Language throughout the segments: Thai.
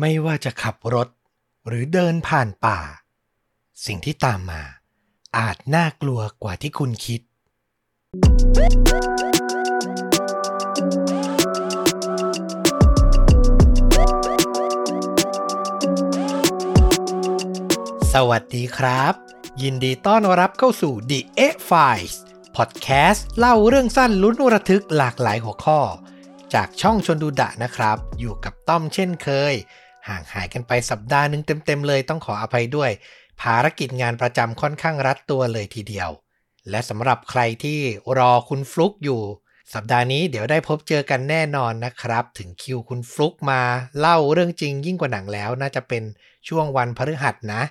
ไม่ว่าจะขับรถหรือเดินผ่านป่า สิ่งที่ตามมา อาจน่ากลัวกว่าที่คุณคิด สวัสดีครับ ยินดีต้อนรับเข้าสู่ The A Files Podcast เล่าเรื่องสั้นลุ้นระทึกหลากหลายหัวข้อ จากช่องชนดูดะนะครับ อยู่กับต้อมเช่นเคย ห่างหายกันไปสัปดาห์หนึ่งเต็มๆเลยต้องขออภัยด้วย ภารกิจงานประจำค่อนข้างรัดตัวเลยทีเดียว และสำหรับใครที่รอคุณฟลุกอยู่ สัปดาห์นี้เดี๋ยวได้พบเจอกันแน่นอนนะครับ ถึงคิวคุณฟลุกมาเล่าเรื่องจริงยิ่งกว่าหนังแล้ว น่าจะเป็นช่วงวันพฤหัสนะ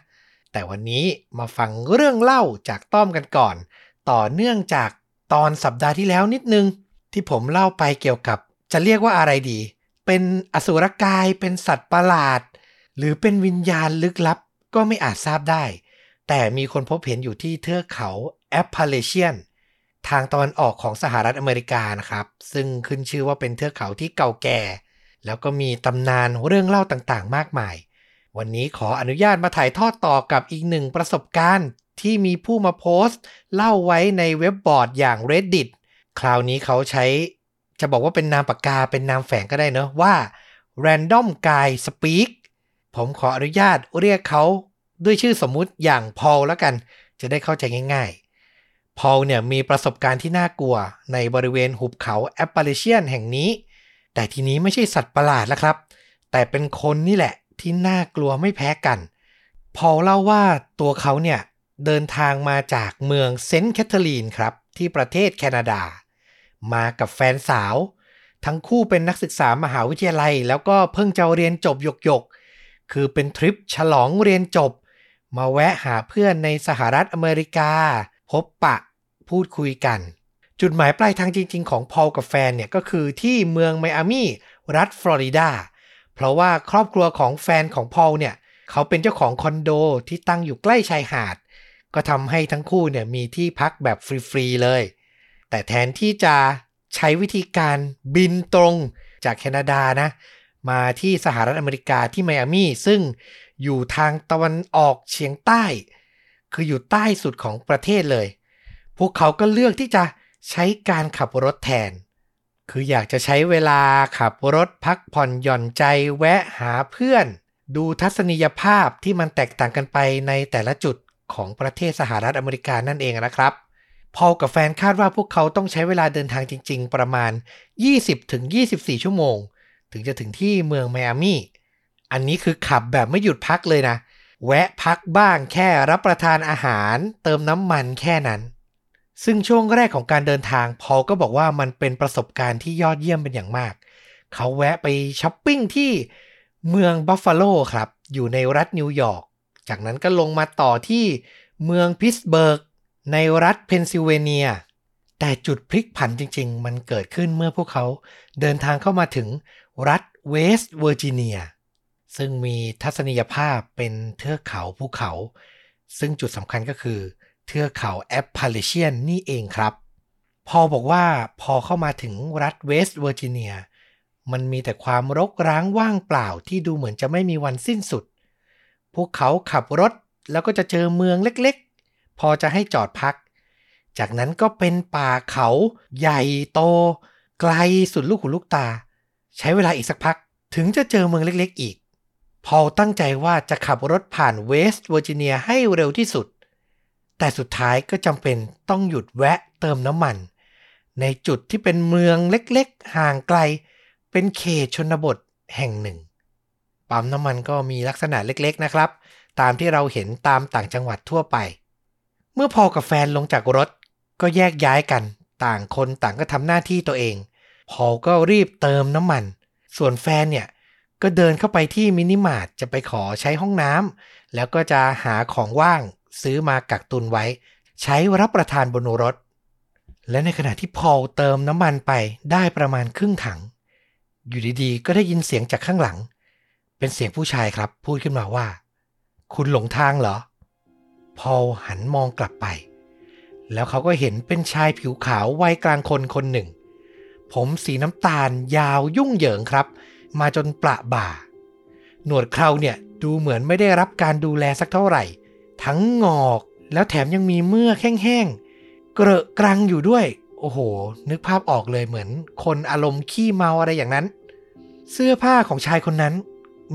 แต่วันนี้มาฟังเรื่องเล่าจากต้อมกันก่อน ต่อเนื่องจากตอนสัปดาห์ที่แล้วนิดนึง ที่ผมเล่าไปเกี่ยวกับ จะเรียกว่าอะไรดี เป็นอสุรกายเป็นสัตว์ประหลาด หรือเป็นวิญญาณลึกลับก็ไม่อาจทราบได้ แต่มีคนพบเห็นอยู่ที่เทือกเขาแอปพาเลเชียนทางตอนออกของสหรัฐอเมริกานะครับ ซึ่งขึ้นชื่อว่าเป็นเทือกเขาที่เก่าแก่ แล้วก็มีตำนานเรื่องเล่าต่างๆ มากมาย วันนี้ขออนุญาตมาถ่ายทอดต่อกับอีกหนึ่งประสบการณ์ที่มีผู้มาโพสต์ เล่าไว้ในเว็บบอร์ดอย่าง Reddit คราวนี้เขาใช้ จะบอกว่าเป็นนามปากกาเป็นนามแฝงก็ได้เนอะว่า Random Guy Speak ผมขออนุญาตเรียกเขาด้วยชื่อสมมุติอย่างพอลแล้วกัน จะได้เข้าใจง่ายๆ พอลเนี่ยมีประสบการณ์ที่น่ากลัวในบริเวณหุบเขาแอปเป l เชียนแห่งนี้ แต่ทีนี้ไม่ใช่สัตว์ประหลาดแล้วครับ แต่เป็นคนนี่แหละที่น่ากลัวไม่แพ้กัน พอลเล่าว่าตัวเขาเนี่ยเดินทางมาจากเมืองเซนต์แคทเธอรีนครับ ที่ประเทศแคนาดา มากับแฟนสาว ทั้งคู่เป็นนักศึกษามหาวิทยาลัย แล้วก็เพิ่งจะเรียนจบหยกๆคือเป็นทริปฉลองเรียนจบ มาแวะหาเพื่อนในสหรัฐอเมริกา พบปะพูดคุยกัน จุดหมายปลายทางจริง ๆ ของพอลกับแฟนเนี่ยก็คือที่เมืองไมอามี่รัฐฟลอริดาเพราะว่าครอบครัวของแฟนของพอลเนี่ยเขาเป็นเจ้าของคอนโดที่ตั้งอยู่ใกล้ชายหาด ก็ทำให้ทั้งคู่เนี่ยมีที่พักแบบฟรี ๆ เลย แต่แทนที่จะ ใช้วิธีการบินตรงจากแคนาดานะมาที่สหรัฐอเมริกาที่ไมอามี่ซึ่งอยู่ทางตะวันออกเฉียงใต้ คืออยู่ใต้สุดของประเทศเลย พวกเขาก็เลือกที่จะใช้การขับรถแทน คืออยากจะใช้เวลาขับรถพักผ่อนหย่อนใจแวะหาเพื่อน ดูทัศนียภาพที่มันแตกต่างกันไปในแต่ละจุดของประเทศสหรัฐอเมริกานั่นเองนะครับ พอลกับแฟนคาดว่าพวกเขาต้องใช้เวลาเดินทางจริง ๆ ประมาณ 20-24 ชั่วโมง ถึงจะถึงที่เมืองไมอามี่ อันนี้คือขับแบบไม่หยุดพักเลยนะ แวะพักบ้างแค่รับประทานอาหารเติมน้ำมันแค่นั้น ซึ่งช่วงแรกของการเดินทางพอลก็บอกว่ามันเป็นประสบการณ์ที่ยอดเยี่ยมเป็นอย่างมาก เขาแวะไปช้อปปิ้งที่เมืองบัฟฟาโลครับ อยู่ในรัฐนิวยอร์ก จากนั้นก็ลงมาต่อที่เมืองพิสเบิร์ก ในรัฐเพนซิลเวเนีย แต่จุดพลิกผันจริง ๆ มันเกิดขึ้นเมื่อพวกเขาเดินทางเข้ามาถึงรัฐเวสต์เวอร์จิเนีย ซึ่งมีทัศนียภาพเป็นเทือกเขาภูเขา ซึ่งจุดสำคัญก็คือเทือกเขาแอปพาเลเชียนนี่เองครับ พอลบอกว่าพอเข้ามาถึงรัฐเวสต์เวอร์จิเนีย มันมีแต่ความรกร้างว่างเปล่าที่ดูเหมือนจะไม่มีวันสิ้นสุด พวกเขาขับรถแล้วก็จะเจอเมืองเล็กๆ พอจะให้จอดพัก จากนั้นก็เป็นป่าเขาใหญ่โต ไกลสุดลูกหูลูกตา ใช้เวลาอีกสักพัก ถึงจะเจอเมืองเล็กๆอีก พอตั้งใจว่าจะขับรถผ่านเวสต์เวอร์จิเนียให้เร็วที่สุด แต่สุดท้ายก็จำเป็นต้องหยุดแวะเติมน้ำมัน ในจุดที่เป็นเมืองเล็กๆ ห่างไกล เป็นเขตชนบทแห่งหนึ่งปั๊มน้ำมันก็มีลักษณะเล็กๆนะครับ ตามที่เราเห็นตามต่างจังหวัดทั่วไป เมื่อพอกับแฟนลงจากรถ ก็แยกย้ายกัน ต่างคนต่างก็ทำหน้าที่ตัวเอง พอก็รีบเติมน้ำมัน ส่วนแฟนเนี่ย ก็เดินเข้าไปที่มินิมาร์ทจะไปขอใช้ห้องน้ำแล้วก็จะหาของว่างซื้อมากักตุนไว้ ใช้รับประทานบนรถ และในขณะที่พอลเติมน้ำมันไปได้ประมาณครึ่งถัง อยู่ดีๆ ก็ได้ยินเสียงจากข้างหลัง เป็นเสียงผู้ชายครับ พูดขึ้นมาว่า คุณหลงทางเหรอ พอลหันมองกลับไป แล้วเขาก็เห็นเป็นชายผิวขาววัยกลางคนคนหนึ่ง ผมสีน้ำตาลยาวยุ่งเหยิงครับ มาจนประบ่า หนวดเคราเนี่ยดูเหมือนไม่ได้รับการดูแลสักเท่าไหร่ ทั้งงอกแล้วแถมยังมีเมือกแห้งๆ เกระกรังอยู่ด้วย โอ้โห นึกภาพออกเลยเหมือน คนอารมณ์ขี้เมาอะไรอย่างนั้น เสื้อผ้าของชายคนนั้น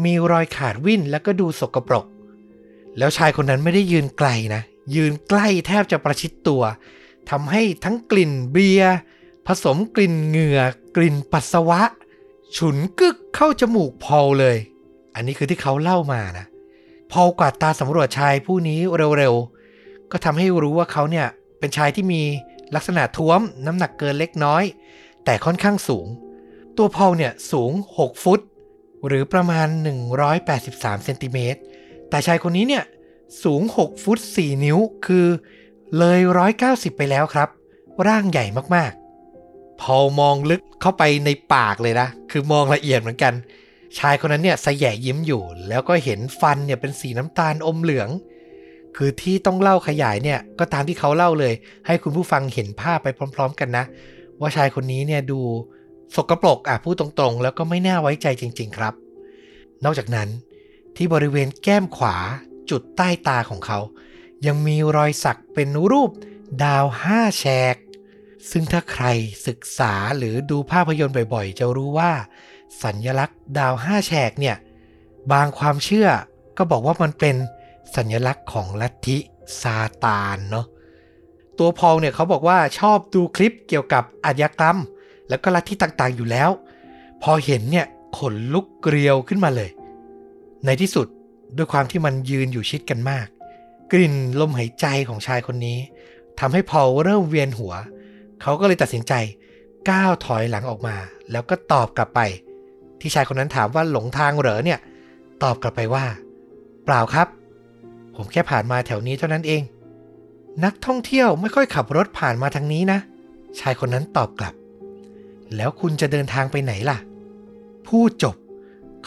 มีรอยขาดวิ่นแล้วก็ดูสกปรก แล้วชายคนนั้นไม่ได้ยืนไกลนะ ยืนใกล้แทบจะประชิดตัวทำให้ทั้งกลิ่นเบียร์ผสมกลิ่นเหงื่อกลิ่นปัสสาวะ ฉุนกึกเข้าจมูกพอลเลย อันนี้คือที่เขาเล่ามานะ พอลกวาดตาสำรวจชายผู้นี้เร็วๆ ก็ทำให้รู้ว่าเขาเนี่ยเป็นชายที่มีลักษณะท้วมน้ำหนักเกินเล็กน้อย แต่ค่อนข้างสูง ตัวพอลเนี่ยสูง 6 ฟุต หรือประมาณ 183 เซนติเมตร แต่ชายคนนี้เนี่ยสูง 6 ฟุต 4 นิ้ว คือเลย 190 ไปแล้วครับ ร่างใหญ่มากๆ พอมองลึกเข้าไปในปากเลยนะ คือมองละเอียดเหมือนกัน ชายคนนั้นเนี่ยสแยยิ้มอยู่ แล้วก็เห็นฟันเนี่ยเป็นสีน้ำตาลอมเหลือง คือที่ต้องเล่าขยายเนี่ย ก็ตามที่เขาเล่าเลย ให้คุณผู้ฟังเห็นภาพไปพร้อม ๆ กันนะ ว่าชายคนนี้เนี่ยดูสกรปรกอะพูดตรงๆ แล้วก็ไม่น่าไว้ใจจริง ๆ ครับ นอกจากนั้น ที่บริเวณแก้มขวาจุดใต้ตาของเขา ยังมีรอยสักเป็นรูปดาวห้าแฉก ซึ่งถ้าใครศึกษาหรือดูภาพยนตร์บ่อยๆ จะรู้ว่า สัญญลักษณ์ดาวห้าแฉกเนี่ย บางความเชื่อก็บอกว่ามันเป็นสัญลักษณ์ของลัทธิซาตานเนาะตัวพอลเนี่ยเขาบอกว่าชอบดูคลิปเกี่ยวกับอาชญากรรม แล้วก็ลัทธิต่างๆอยู่แล้ว พอเห็นเนี่ยขนลุกเกลียวขึ้นมาเลย ในที่สุดด้วยความที่มันยืนอยู่ชิดกันมาก กลิ่นลมหายใจของชายคนนี้ทำให้พอลเริ่มเวียนหัว เขาก็เลยตัดสินใจก้าวถอยหลังออกมา แล้วก็ตอบกลับไป ที่ชายคนนั้นถามว่าหลงทางเหรอเนี่ย ตอบกลับไปว่า เปล่าครับ ผมแค่ผ่านมาแถวนี้เท่านั้นเอง นักท่องเที่ยวไม่ค่อยขับรถผ่านมาทางนี้นะ ชายคนนั้นตอบกลับ แล้วคุณจะเดินทางไปไหนล่ะ พูดจบ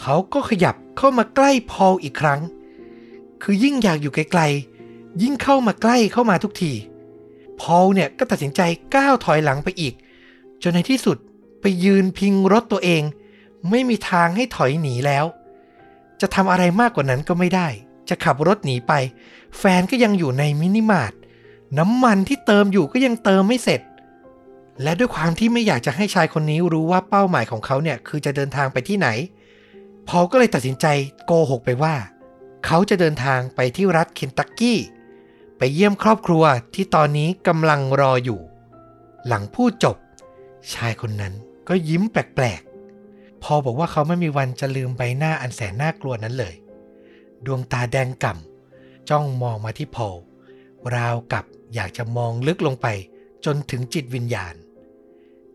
เขาก็ขยับ เข้ามาใกล้พอลอีกครั้ง คือยิ่งอยากอยู่ไกลๆ ยิ่งเข้ามาใกล้เข้ามาทุกที พอลเนี่ยก็ตัดสินใจก้าวถอยหลังไปอีก จนในที่สุดไปยืนพิงรถตัวเอง ไม่มีทางให้ถอยหนีแล้ว จะทำอะไรมากกว่านั้นก็ไม่ได้ จะขับรถหนีไป แฟนก็ยังอยู่ในมินิมาร์ทน้ำมันที่เติมอยู่ก็ยังเติมไม่เสร็จ และด้วยความที่ไม่อยากจะให้ชายคนนี้รู้ว่าเป้าหมายของเขาเนี่ยคือจะเดินทางไปที่ไหน พอลก็เลยตัดสินใจโกหกไปว่า เขาจะเดินทางไปที่รัฐเคนตักกี้ ไปเยี่ยมครอบครัวที่ตอนนี้กำลังรออยู่ หลังพูดจบ ชายคนนั้นก็ยิ้มแปลกๆ พอบอกว่าเขาไม่มีวันจะลืมใบหน้าอันแสนน่ากลัวนั้นเลย ดวงตาแดงก่ำจ้องมองมาที่พอลราวกับอยากจะมองลึกลงไปจนถึงจิตวิญญาณ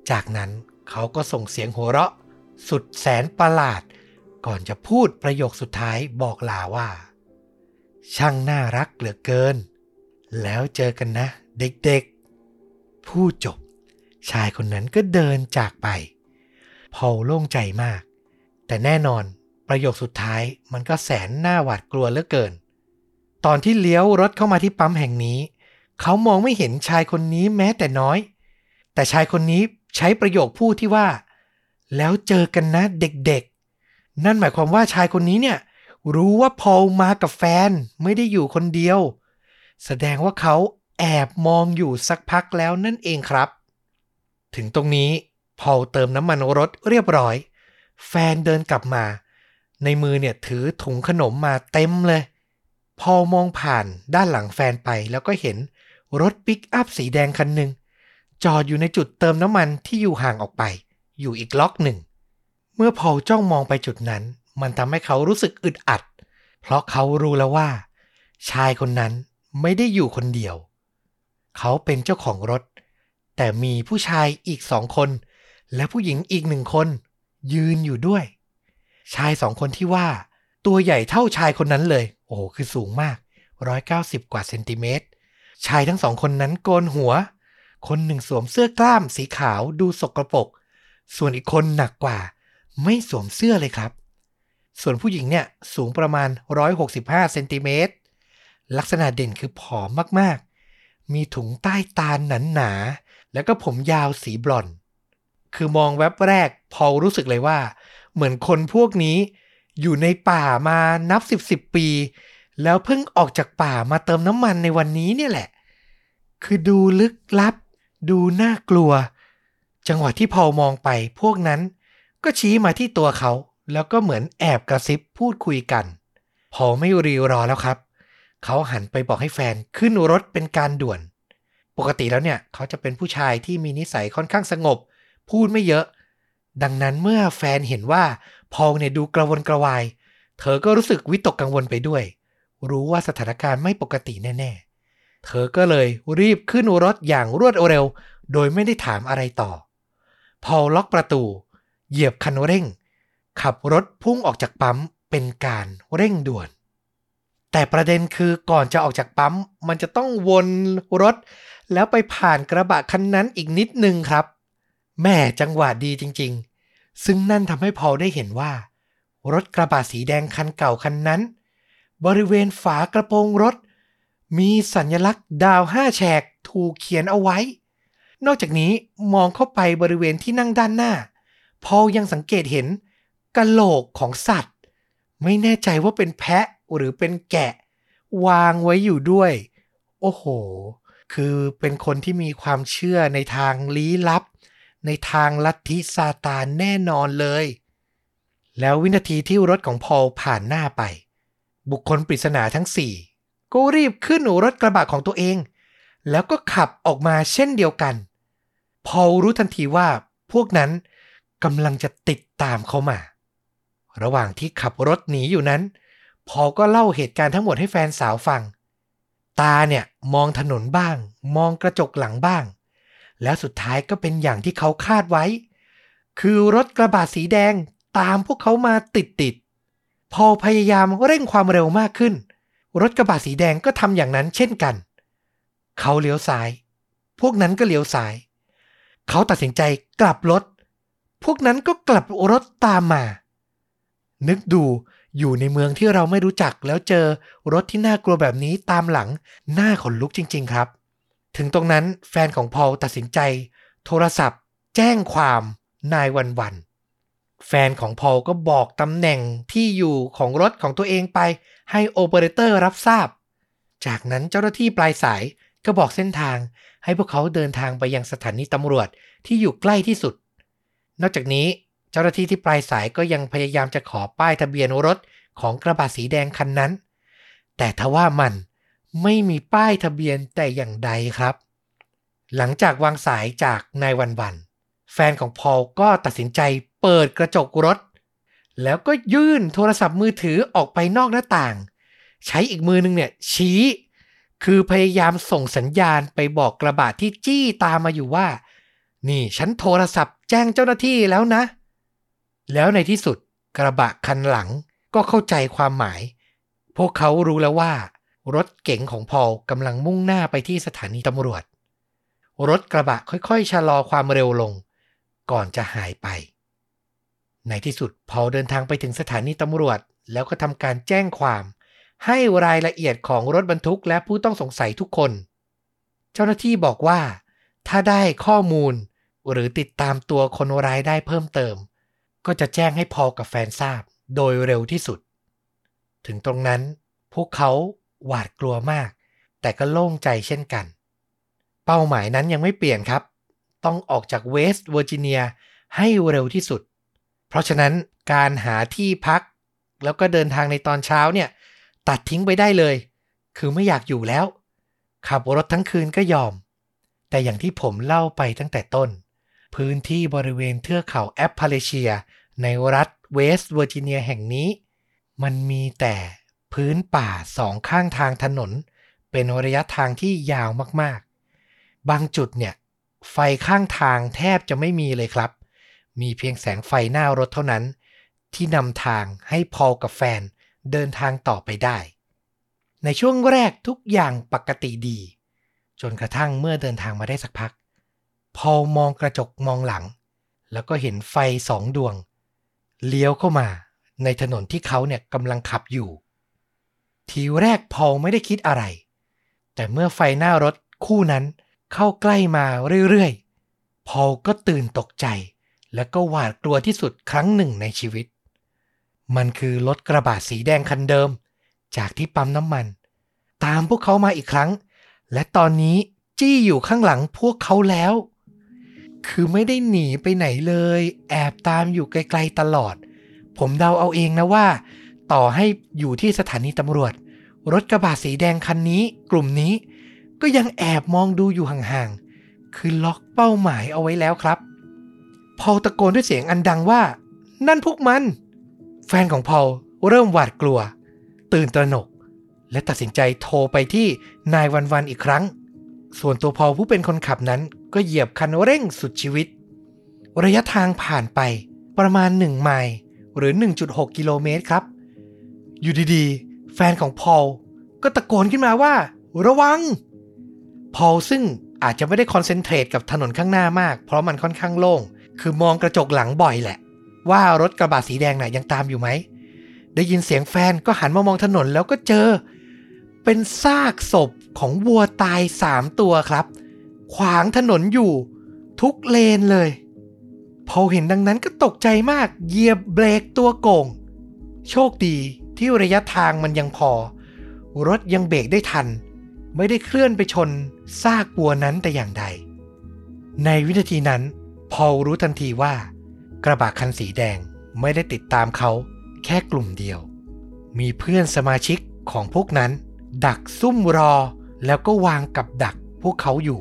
จากนั้นเขาก็ส่งเสียงหัวเราะ สุดแสนประหลาด ก่อนจะพูดประโยคสุดท้ายบอกลาว่า ช่างน่ารักเหลือเกิน แล้วเจอกันนะ เด็กๆ พูดจบ ชายคนนั้นก็เดินจากไป พอโล่งใจมาก แต่แน่นอนประโยคสุดท้ายมันก็แสนน่าหวาดกลัวเหลือเกิน ตอนที่เลี้ยวรถเข้ามาที่ปั๊มแห่งนี้ เขามองไม่เห็นชายคนนี้แม้แต่น้อย แต่ชายคนนี้ใช้ประโยคพูดที่ว่า แล้วเจอกันนะเด็ก นั่นหมายความว่าชายคนนี้เนี่ย รู้ว่าพอลมากับแฟนไม่ได้อยู่คนเดียว แสดงว่าเขาแอบมองอยู่สักพักแล้วนั่นเองครับ ถึงตรงนี้พอลเติมน้ำมันรถเรียบร้อย แฟนเดินกลับมา ในมือเนี่ยถือถุงขนมมาเต็มเลย พอลมองผ่านด้านหลังแฟนไปแล้วก็เห็นรถปิกอัพสีแดงคันหนึ่งจอดอยู่ในจุดเติมน้ำมันที่อยู่ห่างออกไป อยู่อีกล็อกหนึ่ง เมื่อพอลจ้องมองไปจุดนั้น มันทำให้เขารู้สึกอึดอัด เพราะเขารู้แล้วว่า ชายคนนั้นไม่ได้อยู่คนเดียว เขาเป็นเจ้าของรถ แต่มีผู้ชายอีกสองคน และผู้หญิงอีกหนึ่งคน ยืนอยู่ด้วย ชายสองคนที่ว่า ตัวใหญ่เท่าชายคนนั้นเลย โอ้โหคือสูงมาก 190 กว่าเซนติเมตร ชายทั้งสองคนนั้นโกนหัว คนหนึ่งสวมเสื้อกล้ามสีขาวดูสกรปรกส่วนอีกคนหนักกว่า ไม่สวมเสื้อเลยครับ ส่วนผู้หญิงเนี่ยสูงประมาณ 165เซนติเมตรลักษณะเด่นคือผอมมากๆ มีถุงใต้ตาหนาหนาแล้วก็ผมยาวสีบลอนด์คือมองแวบแรกพอรู้สึกเลยว่า เหมือนคนพวกนี้ อยู่ในป่ามานับสิบสิบปี แล้วเพิ่งออกจากป่ามาเติมน้ำมันในวันนี้เนี่ยแหละ คือดูลึกลับ ดูน่ากลัว จังหวะที่พอมองไปพวกนั้น ก็ชี้มาที่ตัวเขา แล้วก็เหมือนแอบกระซิบพูดคุยกัน พอไม่รีรอแล้วครับ เขาหันไปบอกให้แฟนขึ้นรถเป็นการด่วน ปกติแล้วเนี่ย เขาจะเป็นผู้ชายที่มีนิสัยค่อนข้างสงบ พูดไม่เยอะ ดังนั้นเมื่อแฟนเห็นว่าพอลเนี่ยดูกระวนกระวาย เธอก็รู้สึกวิตกกังวลไปด้วย รู้ว่าสถานการณ์ไม่ปกติแน่ๆ เธอก็เลยรีบขึ้นรถอย่างรวดเร็ว โดยไม่ได้ถามอะไรต่อ พอล็อกประตู เหยียบคันเร่ง ขับรถพุ่งออกจากปั๊มเป็นการเร่งด่วน แต่ประเด็นคือก่อนจะออกจากปั๊ม มันจะต้องวนรถ แล้วไปผ่านกระบะคันนั้นอีกนิดนึงครับ แม่จังหวะดีจริง ๆ ซึ่งนั่นทำให้พอได้เห็นว่า รถกระบะสีแดงคันเก่าคันนั้น บริเวณฝากระโปรงรถ มีสัญลักษณ์ดาวห้าแฉกถูกเขียนเอาไว้ นอกจากนี้มองเข้าไปบริเวณที่นั่งด้านหน้า พอลยังสังเกตเห็นกะโหลกของสัตว์ ไม่แน่ใจว่าเป็นแพะหรือเป็นแกะ วางไว้อยู่ด้วย โอ้โห คือเป็นคนที่มีความเชื่อในทางลี้ลับ ในทางลัทธิซาตานแน่นอนเลย แล้ววินาทีที่รถของพอลผ่านหน้าไป บุคคลปริศนาทั้งสี่ก็รีบขึ้นรถกระบะของตัวเอง แล้วก็ขับออกมาเช่นเดียวกัน พอลรู้ทันทีว่าพวกนั้น กำลังจะติดตามเขามา ระหว่างที่ขับรถหนีอยู่นั้น พอก็เล่าเหตุการณ์ทั้งหมดให้แฟนสาวฟัง ตาเนี่ยมองถนนบ้าง มองกระจกหลังบ้าง แล้วสุดท้ายก็เป็นอย่างที่เขาคาดไว้ คือรถกระบะสีแดงตามพวกเขามาติดติดๆพอลพยายามเร่งความเร็วมากขึ้น รถกระบะสีแดงก็ทำอย่างนั้นเช่นกัน เขาเลี้ยวซ้าย พวกนั้นก็เลี้ยวซ้าย เขาตัดสินใจกลับรถ พวกนั้นก็กลับรถตามมา นึกดูอยู่ในเมืองที่เราไม่รู้จักแล้วเจอรถที่น่ากลัวแบบนี้ตามหลังหน้าขนลุกจริง ๆ ครับ ถึงตรงนั้นแฟนของพอลตัดสินใจ โทรศัพท์ แจ้งความนายวันวัน แฟนของพอลก็บอกตำแหน่งที่อยู่ของรถของตัวเองไปให้โอเปอเรเตอร์รับทราบ จากนั้นเจ้าหน้าที่ปลายสายก็บอกเส้นทางให้พวกเขาเดินทางไปยังสถานีตำรวจที่อยู่ใกล้ที่สุด นอกจากนี้เจ้าหน้าที่ที่ปลายสายก็ยังพยายามจะขอป้ายทะเบียนรถของกระบะสีแดงคันนั้น แต่ทว่ามันไม่มีป้ายทะเบียนแต่อย่างใดครับ หลังจากวางสายจากนายวันวัน แฟนของพอลก็ตัดสินใจเปิดกระจกรถ แล้วก็ยื่นโทรศัพท์มือถือออกไปนอกหน้าต่าง ใช้อีกมือนึงเนี่ยชี้ คือพยายามส่งสัญญาณไปบอกกระบะที่จี้ตามมาอยู่ว่า นี่ฉันโทรศัพท์ แจ้งเจ้าหน้าที่แล้วนะ แล้วในที่สุดกระบะคันหลังก็เข้าใจความหมาย พวกเขารู้แล้วว่า รถเก๋งของพอลกำลังมุ่งหน้าไปที่สถานีตำรวจ รถกระบะค่อยๆ ชะลอความเร็วลง ก่อนจะหายไป ในที่สุดพอลเดินทางไปถึงสถานีตำรวจ แล้วก็ทำการแจ้งความ ให้รายละเอียดของรถบรรทุกและผู้ต้องสงสัยทุกคน เจ้าหน้าที่บอกว่า ถ้าได้ข้อมูล หรือติดตามตัวคนร้ายได้เพิ่มเติม ก็จะแจ้งให้พอกับแฟนทราบโดยเร็วที่สุด ถึงตรงนั้น พวกเขาหวาดกลัวมาก แต่ก็โล่งใจเช่นกัน เป้าหมายนั้นยังไม่เปลี่ยนครับ ต้องออกจากเวสต์เวอร์จิเนียให้เร็วที่สุด เพราะฉะนั้นการหาที่พัก แล้วก็เดินทางในตอนเช้าเนี่ย ตัดทิ้งไปได้เลย คือไม่อยากอยู่แล้ว ขับรถทั้งคืนก็ยอม แต่อย่างที่ผมเล่าไปตั้งแต่ต้น พื้นที่บริเวณเทือกเขาแอปพาเลเชีย ในรัฐเวสต์เวอร์จิเนียแห่งนี้ มันมีแต่พื้นป่าสองข้างทางถนน เป็นระยะทางที่ยาวมากๆ บางจุดเนี่ย ไฟข้างทางแทบจะไม่มีเลยครับ มีเพียงแสงไฟหน้ารถเท่านั้น ที่นำทางให้พอลกับแฟนเดินทางต่อไปได้ ในช่วงแรกทุกอย่างปกติดี จนกระทั่งเมื่อเดินทางมาได้สักพัก พอมองกระจกมองหลัง แล้วก็เห็นไฟสองดวง เลี้ยวเข้ามาในถนนที่เขาเนี่ยกำลังขับอยู่ ทีแรกพอลไม่ได้คิดอะไร แต่เมื่อไฟหน้ารถคู่นั้นเข้าใกล้มาเรื่อยๆ พอลก็ตื่นตกใจ และก็หวาดกลัวที่สุดครั้งหนึ่งในชีวิต มันคือรถกระบะสีแดงคันเดิม จากที่ปั๊มน้ำมัน ตามพวกเขามาอีกครั้ง และตอนนี้จี้อยู่ข้างหลังพวกเขาแล้ว คือไม่ได้หนีไปไหนเลย แอบตามอยู่ไกลๆตลอด ผมเดาเอาเองนะว่า ต่อให้อยู่ที่สถานีตำรวจ รถกระบะสีแดงคันนี้ กลุ่มนี้ ก็ยังแอบมองดูอยู่ห่างๆ คือล็อกเป้าหมายเอาไว้แล้วครับ พอลตะโกนด้วยเสียงอันดังว่า นั่นพวกมัน แฟนของพอลเริ่มหวาดกลัว ตื่นตระหนก และตัดสินใจโทรไปที่นายวันวันอีกครั้ง ส่วนตัวพอลผู้เป็นคนขับนั้น ก็เหยียบคันเร่งสุดชีวิต ระยะทางผ่านไปประมาณ 1 ไมล์หรือ 1.6 กิโลเมตรครับ อยู่ดีๆ แฟนของพอลก็ตะโกนขึ้นมาว่า ระวัง พอลซึ่งอาจจะไม่ได้คอนเซนเทรตกับถนนข้างหน้ามาก เพราะมันค่อนข้างโล่ง คือมองกระจกหลังบ่อยแหละ ว่ารถกระบะสีแดงน่ะยังตามอยู่ไหม ได้ยินเสียงแฟนก็หันมามองถนนแล้วก็เจอ เป็นซากศพของวัวตายสามตัวครับ ขวางถนนอยู่ ทุกเลนเลย พอเห็นดังนั้นก็ตกใจมากเหยียบเบรกตัวโก่ง โชคดีที่ระยะทางมันยังพอ รถยังเบรกได้ทัน ไม่ได้เคลื่อนไปชนซากวัวนั้นแต่อย่างใด ในวินาทีนั้น พอรู้ทันทีว่ากระบะคันสีแดงไม่ได้ติดตามเขาแค่กลุ่มเดียว มีเพื่อนสมาชิกของพวกนั้น ดักซุ่มรอแล้วก็วางกับดักพวกเขาอยู่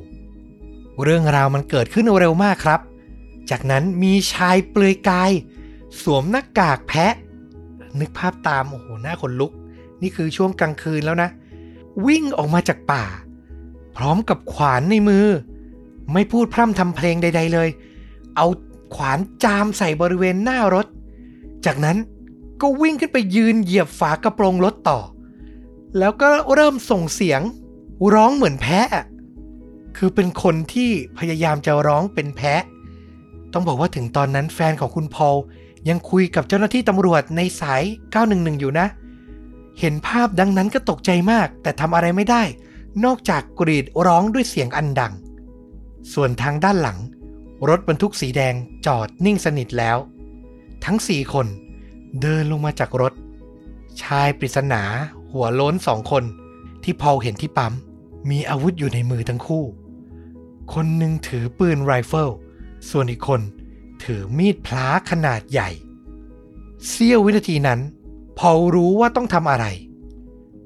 เรื่องราวมันเกิดขึ้นเร็วมากครับ จากนั้นมีชายเปลือยกาย สวมหน้ากากแพะ นึกภาพตามโอ้โหหน้าขนลุก นี่คือช่วงกลางคืนแล้วนะ วิ่งออกมาจากป่า พร้อมกับขวานในมือ ไม่พูดพร่ำทำเพลงใด ๆเลย เอาขวานจามใส่บริเวณหน้ารถ จากนั้นก็วิ่งขึ้นไปยืนเหยียบฝากระโปรงรถต่อ แล้วก็เริ่มส่งเสียงร้องเหมือนแพะ คือเป็นคนที่พยายามจะร้องเป็นแพะ ต้องบอกว่าถึงตอนนั้นแฟนของคุณพอลยังคุยกับเจ้าหน้าที่ตำรวจในสาย 911 อยู่นะ เห็นภาพดังนั้นก็ตกใจมาก แต่ทำอะไรไม่ได้ นอกจากกรีดร้องด้วยเสียงอันดัง ส่วนทางด้านหลัง รถบรรทุกสีแดงจอดนิ่งสนิทแล้ว ทั้งสี่คนเดินลงมาจากรถ ชายปริศนาหัวโล้นสองคน ที่พอลเห็นที่ปั๊มมีอาวุธอยู่ในมือทั้งคู่ คนหนึ่งถือปืนไรเฟิล ส่วนอีกคนถือมีดพล้าขนาดใหญ่ เสี้ยววินาทีนั้น พอรู้ว่าต้องทำอะไร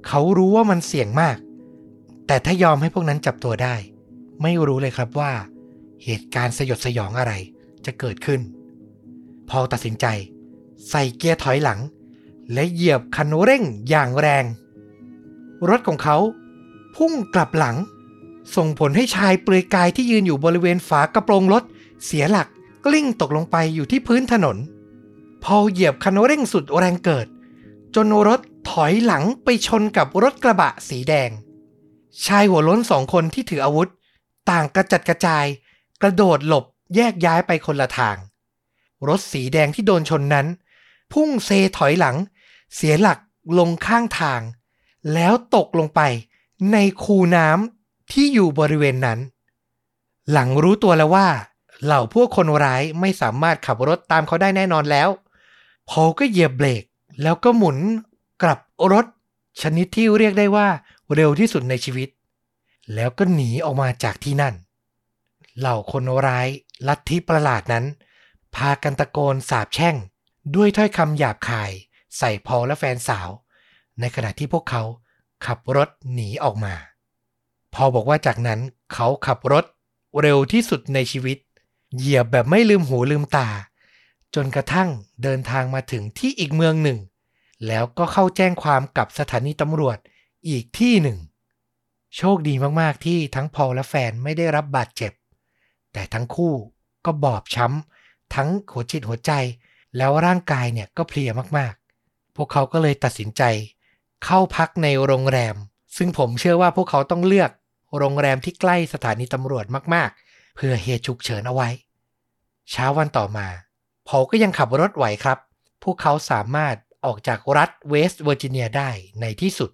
เขารู้ว่ามันเสี่ยงมาก แต่ถ้ายอมให้พวกนั้นจับตัวได้ ไม่รู้เลยครับว่า เหตุการณ์สยดสยองอะไรจะเกิดขึ้น พอตัดสินใจ ใส่เกียร์ถอยหลัง และเหยียบคันเร่งอย่างแรง รถของเขาพุ่งกลับหลัง ส่งผลให้ชายเปลือยกายที่ยืนอยู่บริเวณฝากระโปรงรถ เสียหลักกลิ้งตกลงไปอยู่ที่พื้นถนน พอเหยียบคันเร่งสุดแรงเกิด จนรถถอยหลังไปชนกับรถกระบะสีแดง ชายหัวล้นสองคนที่ถืออาวุธ ต่างกระจัดกระจาย กระโดดหลบแยกย้ายไปคนละทาง รถสีแดงที่โดนชนนั้น พุ่งเซถอยหลัง เสียหลักลงข้างทาง แล้วตกลงไปในคูน้ำ ที่อยู่บริเวณนั้น หลังรู้ตัวแล้วว่า เหล่าพวกคนร้ายไม่สามารถขับรถตามเขาได้แน่นอนแล้วพอก็เหยียบเบรกแล้วก็หมุนกลับรถชนิดที่เรียกได้ว่าเร็วที่สุดในชีวิต แล้วก็หนีออกมาจากที่นั่น เหล่าคนร้ายลัทธิประหลาดนั้น พากันตะโกนสาบแช่ง ด้วยถ้อยคำหยาบคาย ใส่พอและแฟนสาว ในขณะที่พวกเขาขับรถหนีออกมา พอบอกว่าจากนั้นเขาขับรถเร็วที่สุดในชีวิต เหยียบแบบไม่ลืมหูลืมตา จนกระทั่งเดินทางมาถึงที่อีกเมืองหนึ่ง แล้วก็เข้าแจ้งความกับสถานีตำรวจอีกที่หนึ่ง โชคดีมากๆที่ทั้งพอลและแฟนไม่ได้รับบาดเจ็บ แต่ทั้งคู่ก็บอบช้ำ ทั้งหัวจิตหัวใจ แล้วร่างกายเนี่ยก็เพลียมากๆ พวกเขาก็เลยตัดสินใจ เข้าพักในโรงแรม ซึ่งผมเชื่อว่าพวกเขาต้องเลือก โรงแรมที่ใกล้สถานีตำรวจมากๆ เพื่อเหตุฉุกเฉินเอาไว้ เช้าวันต่อมาพอก็ยังขับรถไหวครับ พวกเขาสามารถออกจากรัฐเวสต์เวอร์จิเนียได้ในที่สุด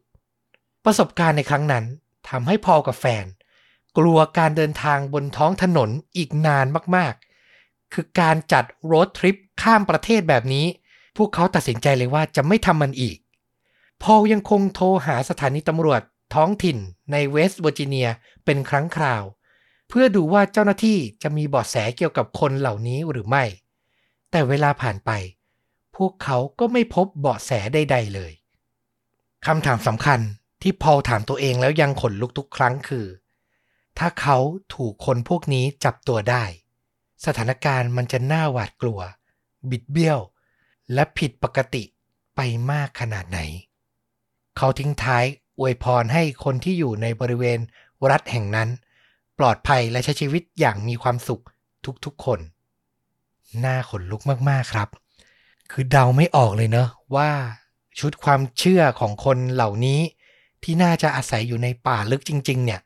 ประสบการณ์ในครั้งนั้นทำให้พอกับแฟน กลัวการเดินทางบนท้องถนนอีกนานมากๆ คือการจัดรถทริปข้ามประเทศแบบนี้ พวกเขาตัดสินใจเลยว่าจะไม่ทำมันอีกพอลยังคงโทรหาสถานีตำรวจท้องถิ่น ในเวสต์เวอร์จิเนียเป็นครั้งคราว เพื่อดูว่าเจ้าหน้าที่จะมีเบาะแสเกี่ยวกับคนเหล่านี้หรือไม่ แต่เวลาผ่านไป พวกเขาก็ไม่พบเบาะแสใด ๆ เลยคำถามสำคัญที่พอลถามตัวเองแล้วยังขนลุกทุกครั้งคือ ถ้าเขาถูกคนพวกนี้จับตัวได้ สถานการณ์มันจะน่าหวาดกลัว บิดเบี้ยว และผิดปกติไปมากขนาดไหน เขาทิ้งท้าย อวยพรให้คนที่อยู่ในบริเวณรัฐแห่งนั้น ปลอดภัยและใช้ชีวิตอย่างมีความสุขทุกๆคน น่าขนลุกมากๆครับ คือเดาไม่ออกเลยเนอะว่าชุดความเชื่อของคนเหล่านี้ ที่น่าจะอาศัยอยู่ในป่าลึกจริง ๆ เนี่ย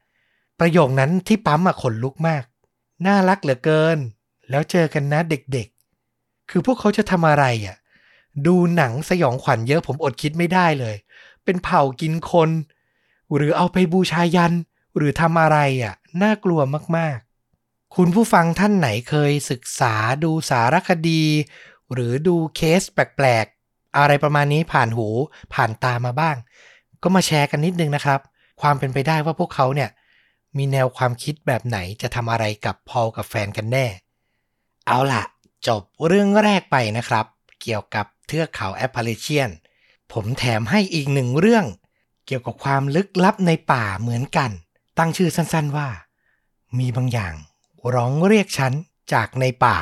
ประโยคนั้นที่ปั๊มอะขนลุกมาก น่ารักเหลือเกิน แล้วเจอกันนะเด็กๆ คือพวกเขาจะทำอะไรอะดูหนังสยองขวัญเยอะผมอดคิดไม่ได้เลย เป็นเผ่ากินคน หรือเอาไปบูชายัน หรือทำอะไรอะ น่ากลัวมากๆ คุณผู้ฟังท่านไหนเคยศึกษาดูสารคดี หรือดูเคสแปลกๆ อะไรประมาณนี้ผ่านหูผ่านตามาบ้าง ก็มาแชร์กันนิดนึงนะครับ ความเป็นไปได้ว่าพวกเขาเนี่ยมีแนวความคิดแบบไหนจะทำอะไรกับพอลกับแฟนกันแน่ เอาล่ะ จบเรื่องแรกไปนะครับ เกี่ยวกับเทือกเขาแอปเปอเรเชียน ผมแถมให้อีกหนึ่งเรื่อง เกี่ยวกับความลึกลับในป่าเหมือนกัน ตั้งชื่อสั้นๆว่า มีบางอย่างร้องเรียกฉันจากในป่า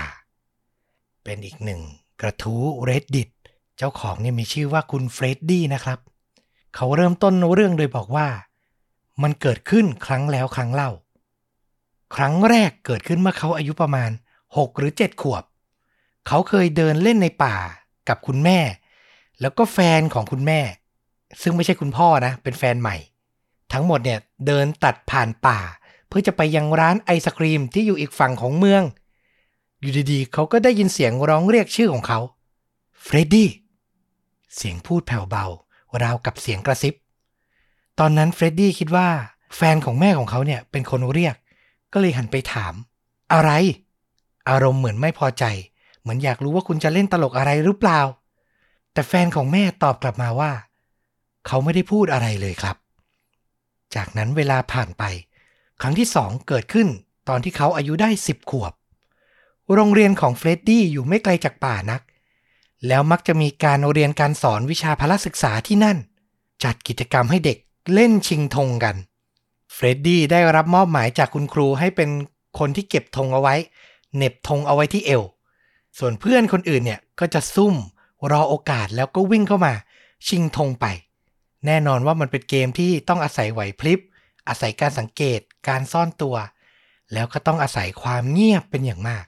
เป็นอีกหนึ่งกระทู้ reddit เจ้าของเนี่ยมีชื่อว่าคุณเฟรดดี้นะครับ เขาเริ่มต้นเรื่องโดยบอกว่า มันเกิดขึ้นครั้งแล้วครั้งเล่า ครั้งแรกเกิดขึ้นเมื่อเขาอายุประมาณ 6 หรือ 7 ขวบ เขาเคยเดินเล่นในป่ากับคุณแม่ แล้วก็แฟนของคุณแม่ ซึ่งไม่ใช่คุณพ่อนะ เป็นแฟนใหม่ ทั้งหมดเนี่ยเดินตัดผ่านป่า เพื่อจะไปยังร้านไอศครีมที่อยู่อีกฝั่งของเมือง อยู่ดีๆ เขาก็ได้ยินเสียงร้องเรียกชื่อของเขาเฟรดดี้เสียงพูดแผ่วเบา ราวกับเสียงกระซิบ ตอนนั้นเฟรดดี้คิดว่า แฟนของแม่ของเขาเนี่ยเป็นคนเรียก ก็เลยหันไปถาม อะไร อารมณ์เหมือนไม่พอใจ เหมือนอยากรู้ว่าคุณจะเล่นตลกอะไรหรือเปล่า แต่แฟนของแม่ตอบกลับมาว่า เขาไม่ได้พูดอะไรเลยครับ จากนั้นเวลาผ่านไป ครั้งที่สองเกิดขึ้นตอนที่เขาอายุได้สิบขวบ โรงเรียนของเฟรดดี้อยู่ไม่ไกลจากป่านัก แล้วมักจะมีการเรียนการสอนวิชาพละศึกษาที่นั่น จัดกิจกรรมให้เด็กเล่นชิงธงกัน เฟรดดี้ได้รับมอบหมายจากคุณครูให้เป็นคนที่เก็บธงเอาไว้เน็บธงเอาไว้ที่เอว ส่วนเพื่อนคนอื่นเนี่ยก็จะซุ่ม รอโอกาสแล้วก็วิ่งเข้ามา ชิงธงไป แน่นอนว่ามันเป็นเกมที่ต้องอาศัยไหวพลิบ อาศัยการสังเกตการซ่อนตัว แล้วก็ต้องอาศัยความเงียบเป็นอย่างมาก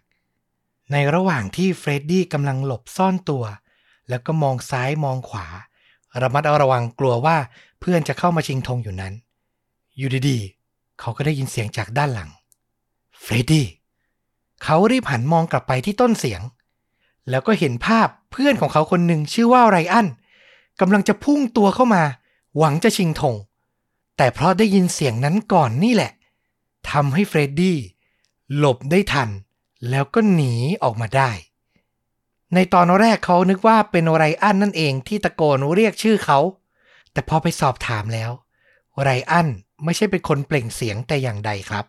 ในระหว่างที่เฟรดดี้กำลังหลบซ่อนตัว แล้วก็มองซ้ายมองขวา ระมัดระวังกลัวว่าเพื่อนจะเข้ามาชิงธงอยู่นั้น อยู่ดีๆเขาก็ได้ยินเสียงจากด้านหลังเฟรดดี้เขารีบหันมองกลับไปที่ต้นเสียง แล้วก็เห็นภาพ เพื่อนของเขาคนหนึ่งชื่อว่าไรอันกำลังจะพุ่งตัวเข้ามา หวังจะชิงธงแต่เพราะได้ยินเสียงนั้นก่อนนี่แหละทำให้เฟรดดี้หลบได้ทัน แล้วก็หนีออกมาได้ ในตอนแรกเขานึกว่าเป็นไรอันนั่นเองที่ตะโกนเรียกชื่อเขา แต่พอไปสอบถามแล้ว ไรอันไม่ใช่เป็นคนเปล่งเสียงแต่อย่างใดครับ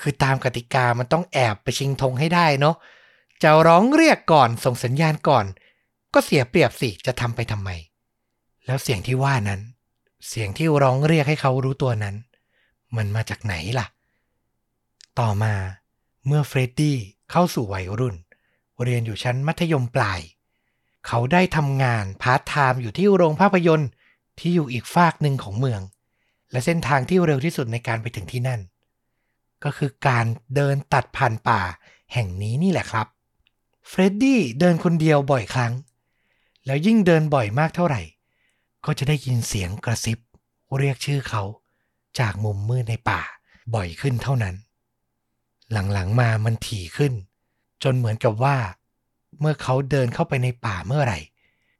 คือตามกติกามันต้องแอบไปชิงธงให้ได้เนาะ จะร้องเรียกก่อนส่งสัญญาณก่อน ก็เสียเปรียบสิจะทำไปทำไม แล้วเสียงที่ว่านั้น เสียงที่ร้องเรียกให้เขารู้ตัวนั้น มันมาจากไหนล่ะ ต่อมาเมื่อเฟรดดี้เข้าสู่วัยรุ่น เรียนอยู่ชั้นมัธยมปลาย เขาได้ทำงานพาร์ทไทม์อยู่ที่โรงภาพยนตร์ที่อยู่อีกฝากหนึ่งของเมือง และเส้นทางที่เร็วที่สุดในการไปถึงที่นั่น ก็คือการเดินตัดผ่านป่าแห่งนี้นี่แหละครับ เฟรดดี้เดินคนเดียวบ่อยครั้ง แล้วยิ่งเดินบ่อยมากเท่าไหร่ ก็จะได้ยินเสียงกระซิบ เรียกชื่อเขา จากมุมมืดในป่าบ่อยขึ้นเท่านั้น หลังๆมามันถี่ขึ้น จนเหมือนกับว่า เมื่อเขาเดินเข้าไปในป่าเมื่อไหร่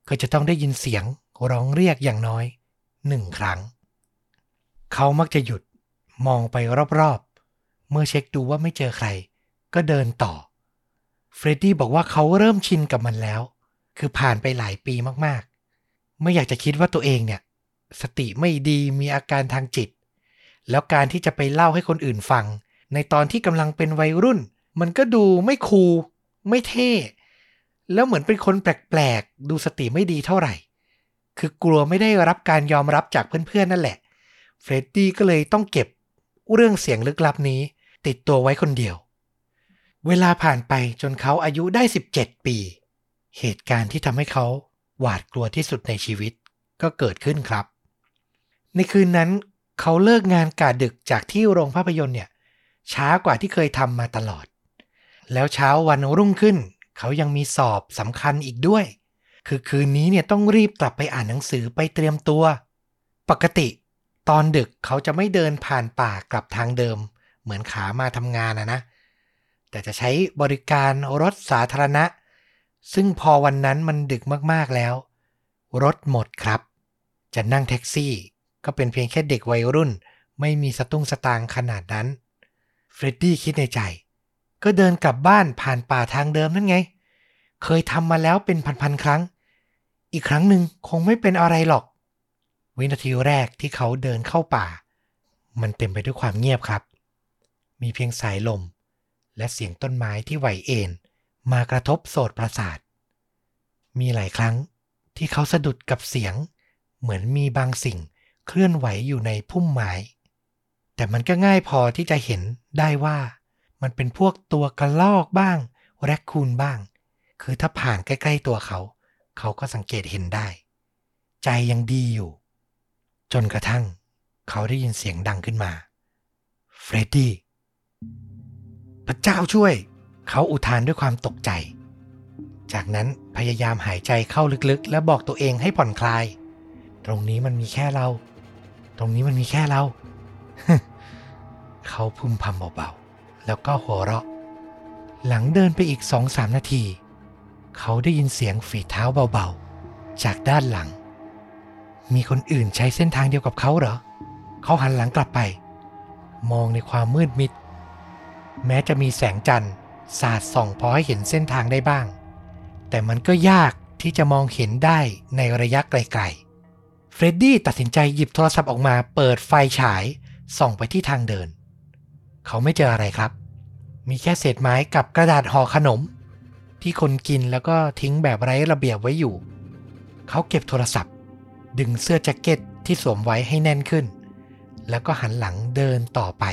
ก็จะต้องได้ยินเสียงร้องเรียกอย่างน้อยหนึ่งครั้ง เขามักจะหยุดมองไปรอบๆ เมื่อเช็คดูว่าไม่เจอใคร ก็เดินต่อ เฟรดดี้บอกว่าเขาเริ่มชินกับมันแล้ว คือผ่านไปหลายปีมากๆ ไม่อยากจะคิดว่าตัวเองเนี่ย สติไม่ดีมีอาการทางจิต แล้วการที่จะไปเล่าให้คนอื่นฟัง ในตอนที่กำลังเป็นวัยรุ่น มันก็ดูไม่คูลไม่เท่ แล้วเหมือนเป็นคนแปลกๆ ดูสติไม่ดีเท่าไหร่ คือกลัวไม่ได้รับการยอมรับจากเพื่อนๆนั่นแหละเฟรดดี้ก็เลยต้องเก็บเรื่องเสียงลึกลับนี้ ติดตัวไว้คนเดียว เวลาผ่านไปจนเขาอายุได้ 17 ปี เหตุการณ์ที่ทำให้เขาหวาดกลัวที่สุดในชีวิตก็เกิดขึ้นครับ ในคืนนั้นเขาเลิกงานกาดึกจากที่โรงภาพยนตร์เนี่ยช้ากว่าที่เคยทำมาตลอด แล้วเช้าวันรุ่งขึ้น เขายังมีสอบสำคัญอีกด้วย คือคืนนี้เนี่ยต้องรีบกลับไปอ่านหนังสือไปเตรียมตัว ปกติ ตอนดึกเขาจะไม่เดินผ่านป่ากลับทางเดิม เหมือนขามาทำงานนะนะ แต่จะใช้บริการรถสาธารณะ ซึ่งพอวันนั้นมันดึกมากๆแล้ว รถหมดครับ จะนั่งแท็กซี่ ก็เป็นเพียงแค่เด็กวัยรุ่น ไม่มีสตุ้งสตางขนาดนั้นเฟรดดี้คิดในใจ ก็เดินกลับบ้านผ่านป่าทางเดิมนั่นไง เคยทำมาแล้วเป็นพันๆครั้ง อีกครั้งหนึ่งคงไม่เป็นอะไรหรอก วินาทีแรกที่เขาเดินเข้าป่า มันเต็มไปด้วยความเงียบครับ มีเพียงสายลม และเสียงต้นไม้ที่ไหวเอ็นมากระทบโสดประสาท มีหลายครั้งที่เขาสะดุดกับเสียง เหมือนมีบางสิ่งเคลื่อนไหวอยู่ในพุ่มไม้แต่มันก็ง่ายพอที่จะเห็นได้ว่า มันเป็นพวกตัวกระลอกบ้าง แรคคูนบ้าง คือถ้าผ่านใกล้ ๆ ตัวเขา เขาก็สังเกตเห็นได้ ใจยังดีอยู่ จนกระทั่ง เขาได้ยินเสียงดังขึ้นมา เฟรดดี้ พระเจ้าช่วย เขาอุทานด้วยความตกใจ จากนั้นพยายามหายใจเข้าลึกๆ และบอกตัวเองให้ผ่อนคลาย ตรงนี้มันมีแค่เรา ตรงนี้มันมีแค่เรา เขาพึมพำเบาๆ แล้วก็หัวเราะ หลังเดินไปอีกสองสามนาที เขาได้ยินเสียงฝีเท้าเบาๆ จากด้านหลัง มีคนอื่นใช้เส้นทางเดียวกับเขาเหรอ เขาหันหลังกลับไป มองในความมืดมิด แม้จะมีแสงจันทร์สาดส่องพอให้เห็นเส้นทางได้บ้าง แต่มันก็ยากที่จะมองเห็นได้ในระยะไกลๆ เฟรดดี้ตัดสินใจหยิบโทรศัพท์ออกมาเปิดไฟฉายส่องไปที่ทางเดิน เขาไม่เจออะไรครับ มีแค่เศษไม้กับกระดาษห่อขนม ที่คนกินแล้วก็ทิ้งแบบไร้ระเบียบไว้อยู่ เขาเก็บโทรศัพท์ ดึงเสื้อแจ็คเก็ตที่สวมไว้ให้แน่นขึ้น แล้วก็หันหลังเดินต่อไป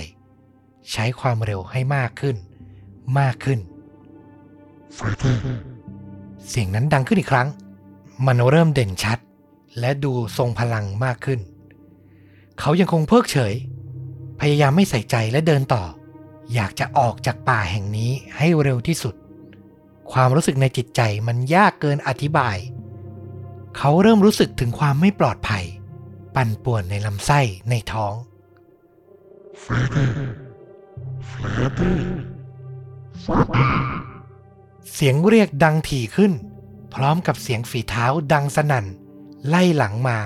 ใช้ความเร็วให้มากขึ้น มากขึ้น เสียงนั้นดังขึ้นอีกครั้ง มันเริ่มเด่นชัด และดูทรงพลังมากขึ้น เขายังคงเพิกเฉย พยายามไม่ใส่ใจและเดินต่อ อยากจะออกจากป่าแห่งนี้ให้เร็วที่สุด ความรู้สึกในจิตใจมันยากเกินอธิบาย เขาเริ่มรู้สึกถึงความไม่ปลอดภัย ปั่นป่วนในลำไส้ในท้อง เสียงเรียกดังถี่ขึ้น พร้อมกับเสียงฝีเท้าดังสนั่น ไล่หลังมา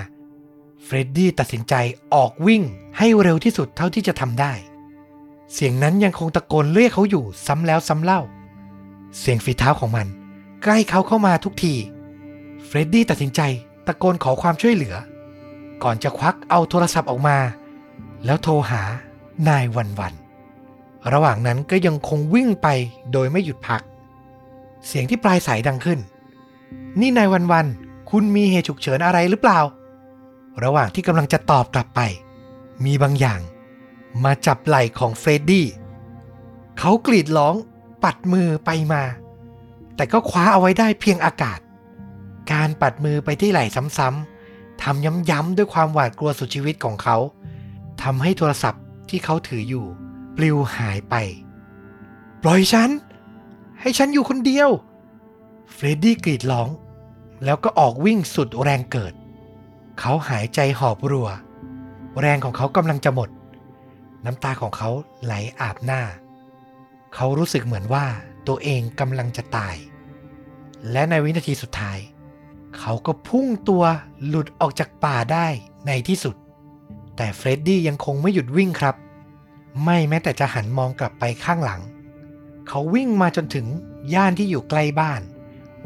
เฟรดดี้ตัดสินใจออกวิ่งให้เร็วที่สุดเท่าที่จะทำได้ เสียงนั้นยังคงตะโกนเรียกเขาอยู่ซ้ำแล้วซ้ำเล่า เสียงฝีเท้าของมัน ใกล้เขาเข้ามาทุกที เฟรดดี้ตัดสินใจตะโกนขอความช่วยเหลือ ก่อนจะควักเอาโทรศัพท์ออกมา แล้วโทรหา nine one one ระหว่างนั้นก็ยังคงวิ่งไปโดยไม่หยุดพัก เสียงที่ปลายสายดังขึ้น นี่ nine one one คุณมีเหตุฉุกเฉินอะไรหรือเปล่า ระหว่างที่กำลังจะตอบกลับไป มีบางอย่าง มาจับไหล่ของเฟรดดี้เขากรีดร้องปัดมือไปมา แต่ก็คว้าเอาไว้ได้เพียงอากาศ การปัดมือไปที่ไหล่ซ้ำๆทำย้ำๆด้วยความหวาดกลัวสุดชีวิตของเขาทำให้โทรศัพท์ที่เขาถืออยู่ ปลิวหายไป ปล่อยฉัน ให้ฉันอยู่คนเดียว เฟรดดี้กรีดร้อง แล้วก็ออกวิ่งสุดแรงเกิด เขาหายใจหอบรัว แรงของเขากำลังจะหมด น้ำตาของเขาไหลอาบหน้า เขารู้สึกเหมือนว่าตัวเองกำลังจะตาย และในวินาทีสุดท้าย เขาก็พุ่งตัวหลุดออกจากป่าได้ในที่สุด แต่เฟรดดี้ยังคงไม่หยุดวิ่งครับ ไม่แม้แต่จะหันมองกลับไปข้างหลัง เขาวิ่งมาจนถึงย่านที่อยู่ใกล้บ้าน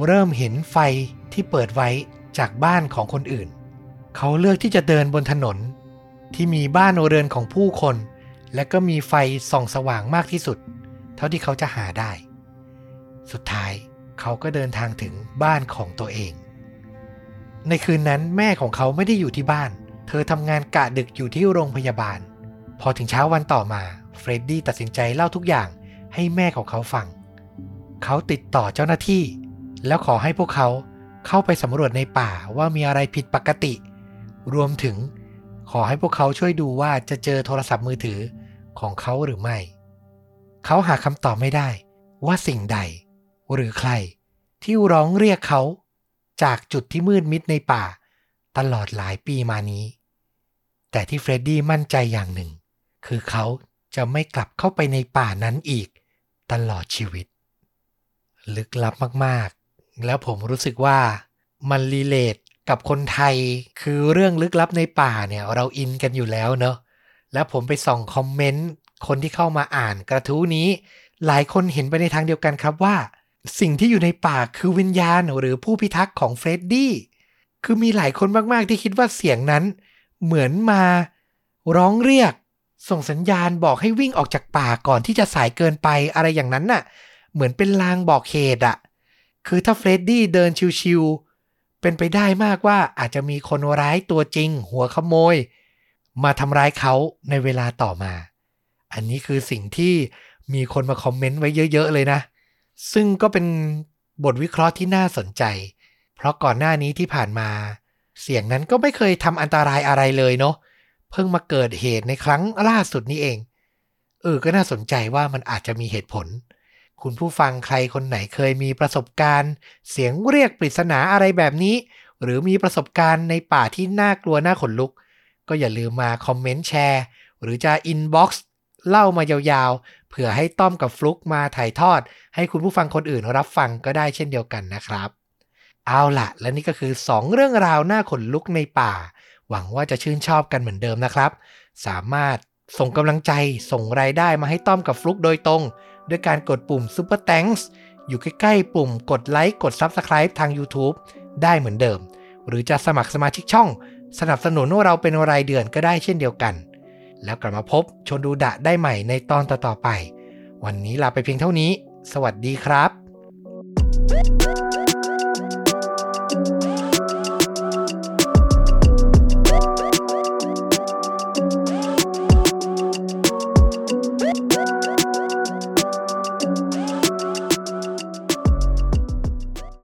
เริ่มเห็นไฟที่เปิดไว้จากบ้านของคนอื่น เขาเลือกที่จะเดินบนถนน ที่มีบ้านเรือนของผู้คน และก็มีไฟส่องสว่างมากที่สุด เท่าที่เขาจะหาได้ สุดท้ายเขาก็เดินทางถึงบ้านของตัวเอง ในคืนนั้นแม่ของเขาไม่ได้อยู่ที่บ้าน เธอทำงานกะดึกอยู่ที่โรงพยาบาล พอถึงเช้าวันต่อมาเฟรดดี้ตัดสินใจเล่าทุกอย่างให้แม่ของเขาฟัง เขาติดต่อเจ้าหน้าที่ แล้วขอให้พวกเขาเข้าไปสำรวจในป่าว่ามีอะไรผิดปกติ รวมถึงขอให้พวกเขาช่วยดูว่าจะเจอโทรศัพท์มือถือของเขาหรือไม่ เขาหาคำตอบไม่ได้ว่าสิ่งใด หรือใคร ที่ร้องเรียกเขาจากจุดที่มืดมิดในป่า ตลอดหลายปีมานี้ แต่ที่เฟรดดี้มั่นใจอย่างหนึ่ง คือเขาจะไม่กลับเข้าไปในป่านั้นอีก ตลอดชีวิต ลึกลับมากๆ แล้วผมรู้สึกว่ามัน relate กับคนไทยคือเรื่องลึกลับในป่าเนี่ยเราอินกันอยู่แล้วเนอะแล้วผมไปส่องคอมเมนต์คนที่เข้ามาอ่านกระทู้นี้ หลายคนเห็นไปในทางเดียวกันครับว่า สิ่งที่อยู่ในป่าคือวิญญาณหรือผู้พิทักษ์ของเฟรดดี้คือมีหลายคนมากๆที่คิดว่าเสียงนั้น เหมือนมาร้องเรียก ส่งสัญญาณบอกให้วิ่งออกจากป่าก่อนที่จะสายเกินไปอะไรอย่างนั้นน่ะ เหมือนเป็นลางบอกเหตุอะคือถ้าเฟรดดี้เดินชิวๆเป็นไปได้มากว่าอาจจะมีคนร้ายตัวจริง หัวขโมย มาทำร้ายเขาในเวลาต่อมา อันนี้คือสิ่งที่มีคนมาคอมเมนต์ไว้เยอะ ๆ เลยนะ ซึ่งก็เป็นบทวิเคราะห์ที่น่าสนใจ เพราะก่อนหน้านี้ที่ผ่านมา เสียงนั้นก็ไม่เคยทำอันตรายอะไรเลยเนาะ เพิ่งมาเกิดเหตุในครั้งล่าสุดนี้เอง เออก็น่าสนใจว่ามันอาจจะมีเหตุผล คุณผู้ฟังใครคนไหนเคยมีประสบการณ์ เสียงเรียกปริศนาอะไรแบบนี้ หรือมีประสบการณ์ในป่าที่น่ากลัวน่าขนลุก ก็อย่าลืมมาคอมเมนต์แชร์หรือจะอินบ็อกซ์เล่ามายาวๆ เผื่อให้ต้อมกับฟลุกมาถ่ายทอด ให้คุณผู้ฟังคนอื่นรับฟังก็ได้เช่นเดียวกันนะครับ เอาละและนี่ก็คือ 2 เรื่องราวน่าขนลุกในป่า หวังว่าจะชื่นชอบกันเหมือนเดิมนะครับ สามารถส่งกำลังใจส่งรายได้มาให้ต้อมกับฟลุกโดยตรง ด้วยการกดปุ่ม Super Thanks อยู่ใกล้ๆ ปุ่มกดไลค์กด Subscribe ทาง YouTube ได้เหมือนเดิม หรือจะสมัครสมาชิกช่อง สนับสนุนว่าเราเป็นรายเดือนก็ได้เช่นเดียวกัน แล้วกลับมาพบชนดูดะได้ใหม่ในตอนต่อๆไป วันนี้ลาไปเพียงเท่านี้ สวัสดีครับ